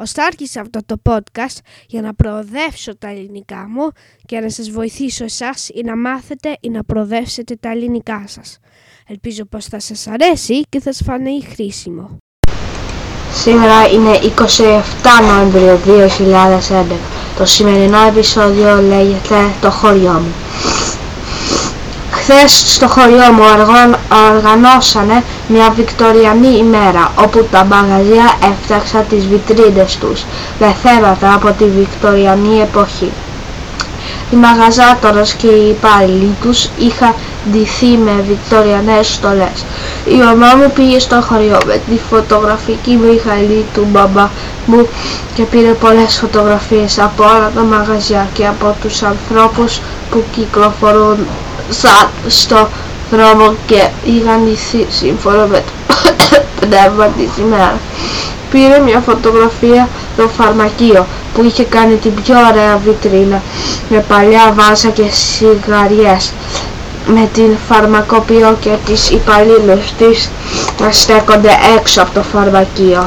Ωστά άρχισα αυτό το podcast για να προοδεύσω τα ελληνικά μου και να σας βοηθήσω εσάς ή να μάθετε ή να προοδεύσετε τα ελληνικά σας. Ελπίζω πως θα σας αρέσει και θα σας φανεί χρήσιμο. Σήμερα είναι 27 Νοεμβρίου 2011. Το σημερινό επεισόδιο λέγεται «Το χωριό μου». Χθες στο χωριό μου οργαν- οργανώσανε μια βικτοριανή ημέρα όπου τα μαγαζιά έφτιαξαν τις βιτρίνες τους με θέματα από τη βικτοριανή εποχή. Οι μαγαζάτορες και οι υπάλληλοι τους είχαν ντυθεί με βικτοριανές στολές. Η μαμά μου πήγε στο χωριό με τη φωτογραφική μηχανή του μπαμπά μου και πήρε πολλές φωτογραφίες από όλα τα μαγαζιά και από τους ανθρώπους που κυκλοφορούν σαν στο δρόμο και είχαν ντυθεί σύμφωνα με το πνεύμα της ημέρας. Πήρε μια φωτογραφία το φαρμακείο που είχε κάνει την πιο ωραία βιτρίνα με παλιά βάζα και σιγαριές με την φαρμακοποιό και τις υπαλλήλους της να στέκονται έξω από το φαρμακείο.